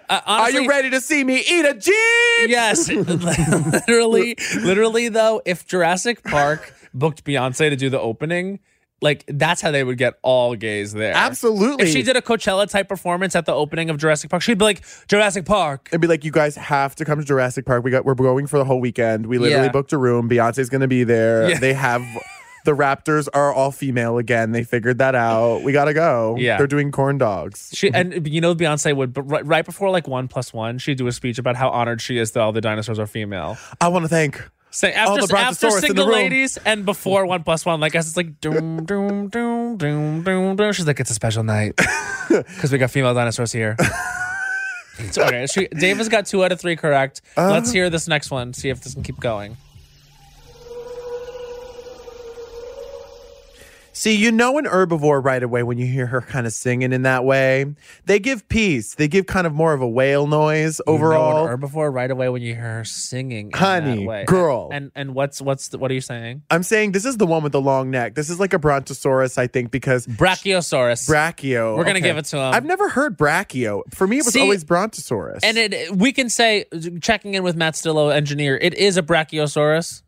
Speaker 2: Uh,
Speaker 3: are you ready to see me eat a jeep?
Speaker 2: Yes. literally, literally though, if Jurassic Park booked Beyonce to do the opening, like that's how they would get all gays there.
Speaker 3: Absolutely.
Speaker 2: If she did a Coachella type performance at the opening of Jurassic Park, she'd be like, Jurassic Park.
Speaker 3: It'd be like, you guys have to come to Jurassic Park. We got, we're going for the whole weekend. We literally
Speaker 2: Yeah.
Speaker 3: booked a room. Beyonce's going to be there.
Speaker 2: Yeah.
Speaker 3: They have the Raptors are all female again. They figured that out. We gotta go.
Speaker 2: Yeah.
Speaker 3: they're doing corn dogs.
Speaker 2: She and you know Beyonce would, but right, right before like one plus one, she'd do a speech about how honored she is that all the dinosaurs are female.
Speaker 3: I want to thank.
Speaker 2: Say after after single ladies and before one plus one, like us, it's like doom doom doom doom doom doom. She's like, it's a special night because we got female dinosaurs here. So, okay, she, Dave has got two out of three correct.
Speaker 3: Uh-huh.
Speaker 2: Let's hear this next one. See if this can keep going.
Speaker 3: See, you know an herbivore right away when you hear her kind of singing in that way. They give peace. They give kind of more of a whale noise overall.
Speaker 2: you know an herbivore right away when you hear her singing, in
Speaker 3: Honey,
Speaker 2: that way.
Speaker 3: girl.
Speaker 2: And and what's what's the, what are you saying?
Speaker 3: I'm saying this is the one with the long neck. This is like a brontosaurus, I think, because
Speaker 2: Brachiosaurus.
Speaker 3: brachio.
Speaker 2: We're gonna
Speaker 3: okay.
Speaker 2: give it to him.
Speaker 3: I've never heard brachio. For me, it was
Speaker 2: See,
Speaker 3: always brontosaurus.
Speaker 2: and it we can say checking in with Matt Stillo, engineer, it is a Brachiosaurus.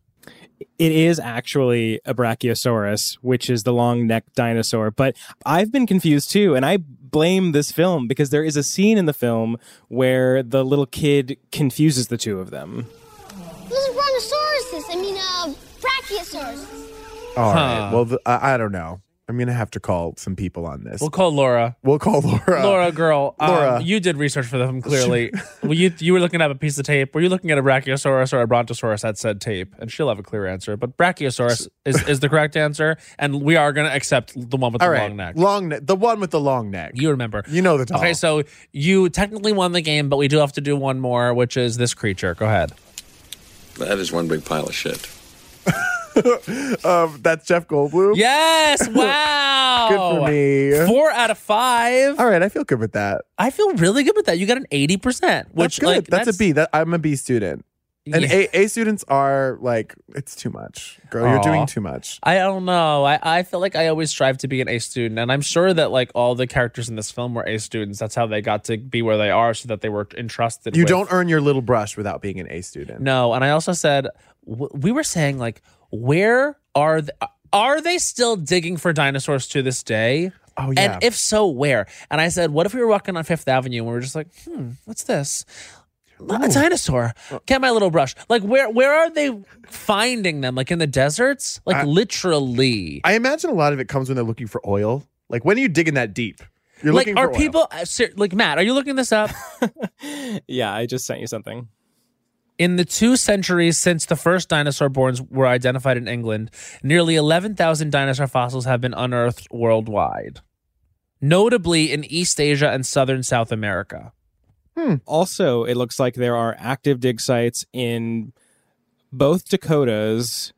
Speaker 4: It is actually a Brachiosaurus, which is the long necked dinosaur. But I've been confused too, and I blame this film because there is a scene in the film where the little kid confuses the two of them.
Speaker 5: Those are brontosauruses. I mean, uh, brachiosauruses.
Speaker 3: All right.
Speaker 2: Huh.
Speaker 3: Well, the, I, I don't know. I'm gonna have to call some people on this.
Speaker 2: We'll call Laura.
Speaker 3: We'll call Laura.
Speaker 2: Laura, girl, um,
Speaker 3: Laura.
Speaker 2: you did research for them clearly. well, you you were looking at a piece of tape. Were you looking at a Brachiosaurus or a Brontosaurus that said tape? And she'll have a clear answer. But Brachiosaurus is, is the correct answer, and we are going to accept the one with
Speaker 3: All
Speaker 2: the
Speaker 3: right.
Speaker 2: long neck.
Speaker 3: Long neck. The one with the long neck.
Speaker 2: You remember?
Speaker 3: You know the doll.
Speaker 2: Okay, so you technically won the game, but we do have to do one more, which is this creature. Go ahead.
Speaker 6: That is one big pile of shit.
Speaker 3: um, that's Jeff Goldblum.
Speaker 2: Yes! Wow.
Speaker 3: Good for me.
Speaker 2: Four out of five.
Speaker 3: All right, I feel good with that.
Speaker 2: I feel really good with that. You got an eighty percent, which
Speaker 3: that's good.
Speaker 2: like
Speaker 3: that's, a B. That I'm a B student. And
Speaker 2: Yeah.
Speaker 3: A, A students are like, it's too much. Girl, you're doing too much.
Speaker 2: I don't know. I, I feel like I always strive to be an A student, and I'm sure that like all the characters in this film were A students. That's how they got to be where they are, so that they were entrusted.
Speaker 3: You
Speaker 2: with-
Speaker 3: don't earn your little brush without being an A student.
Speaker 2: No, and I also said we were saying like, where are the, are they still digging for dinosaurs to this day?
Speaker 3: Oh, yeah.
Speaker 2: And if so, where? And I said, what if we were walking on Fifth Avenue and we were just like, hmm, what's this? A dinosaur. Get my little brush. Like, where where are they finding them? Like in the deserts? Like
Speaker 3: I-
Speaker 2: literally.
Speaker 3: I imagine a lot of it comes when they're looking for oil. Like when are you digging that deep? You're
Speaker 2: like,
Speaker 3: looking
Speaker 2: are
Speaker 3: for oil.
Speaker 2: people uh, ser- like Matt? Are you looking this up?
Speaker 4: Yeah, I just sent you something.
Speaker 2: In the two centuries since the first dinosaur bones were identified in England, nearly 11,000 dinosaur fossils have been unearthed worldwide, notably in East Asia and southern South America. Hmm.
Speaker 4: Also, it looks like there are active dig sites in both Dakotas,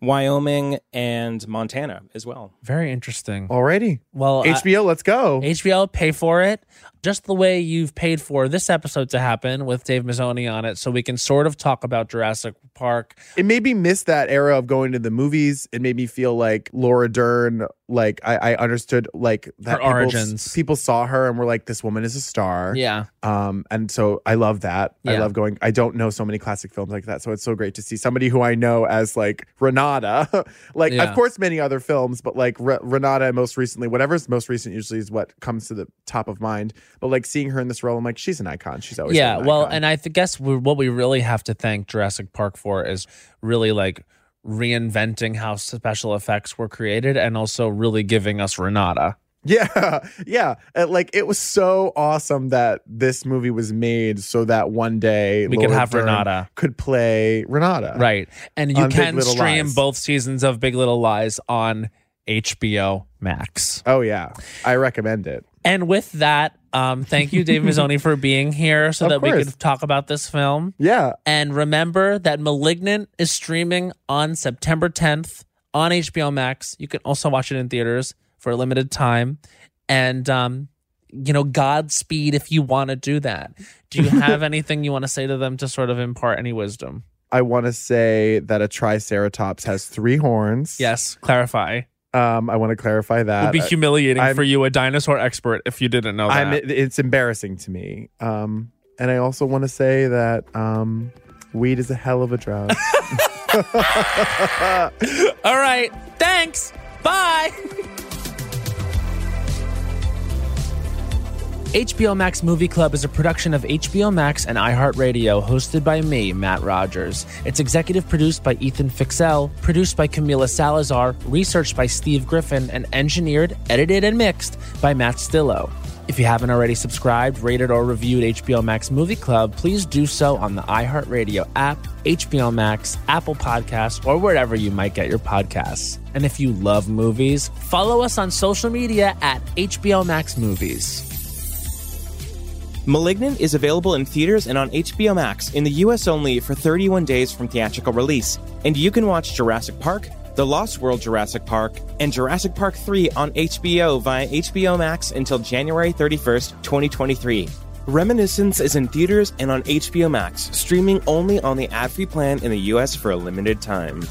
Speaker 4: Wyoming, and Montana as well.
Speaker 2: Very interesting.
Speaker 3: Alrighty.
Speaker 2: Well, uh, I-
Speaker 3: HBO, let's go.
Speaker 2: HBO pay for it just the way you've paid for this episode to happen with Dave Mizzoni on it, so we can sort of talk about Jurassic Park.
Speaker 3: it made me miss that era of going to the movies. It made me feel like Laura Dern, like I, I understood like that
Speaker 2: Her
Speaker 3: people-
Speaker 2: origins.
Speaker 3: People saw her and were like, "This woman is a star."
Speaker 2: Yeah,
Speaker 3: Um, and so I love that. I love going. I don't know so many classic films like that, so it's so great to see somebody who I know as like Renata. like,
Speaker 2: Yeah.
Speaker 3: of course, many other films, but like Re- Renata, most recently, whatever's most recent, usually is what comes to the top of mind. But like seeing her in this role, I'm like, she's an icon. She's always
Speaker 2: yeah.
Speaker 3: an
Speaker 2: Well,
Speaker 3: icon.
Speaker 2: and I th- guess what we really have to thank Jurassic Park for is really like reinventing how special effects were created, and also really giving us Renata.
Speaker 3: Yeah, yeah. Like it was so awesome that this movie was made so that one day
Speaker 2: We could have
Speaker 3: Dern
Speaker 2: Renata.
Speaker 3: could play Renata.
Speaker 2: Right. And you can stream
Speaker 3: Lies.
Speaker 2: both seasons of Big Little Lies on HBO Max.
Speaker 3: Oh yeah, I recommend it.
Speaker 2: And with that, um, thank you, Dave Mizzoni, for being here so
Speaker 3: Of
Speaker 2: that we could talk about this film.
Speaker 3: Yeah,
Speaker 2: And remember that Malignant is streaming on September 10th on HBO Max. You can also watch it in theaters for a limited time. And, um, you know, Godspeed if you want to do that. Do you have anything you want to say to them to sort of impart any wisdom?
Speaker 3: I want to say that a Triceratops has three horns.
Speaker 2: Yes, clarify.
Speaker 3: Um, I want to clarify that.
Speaker 2: It would be humiliating
Speaker 3: I'm-
Speaker 2: for you, a dinosaur expert, if you didn't know that.
Speaker 3: I'm. It's embarrassing to me. Um, and I also want to say that um, weed is a hell of a drug.
Speaker 2: All right. Thanks. Bye. HBO Max Movie Club is a production of HBO Max and iHeartRadio, hosted by me, Matt Rogers. It's executive produced by Ethan Fixell, produced by Camila Salazar, researched by Steve Griffin, and engineered, edited, and mixed by Matt Stillo. If you haven't already subscribed, rated, or reviewed HBO Max Movie Club, please do so on the iHeartRadio app, HBO Max, Apple Podcasts, or wherever you might get your podcasts. And if you love movies, follow us on social media at HBO Max Movies.
Speaker 4: Malignant is available in theaters and on HBO Max in the US only for 31 days from theatrical release. And you can watch Jurassic Park, The Lost World Jurassic Park, and Jurassic Park 3 on HBO via HBO Max until January 31st, 2023. Reminiscence is in theaters and on HBO Max, streaming only on the ad free plan in the US for a limited time.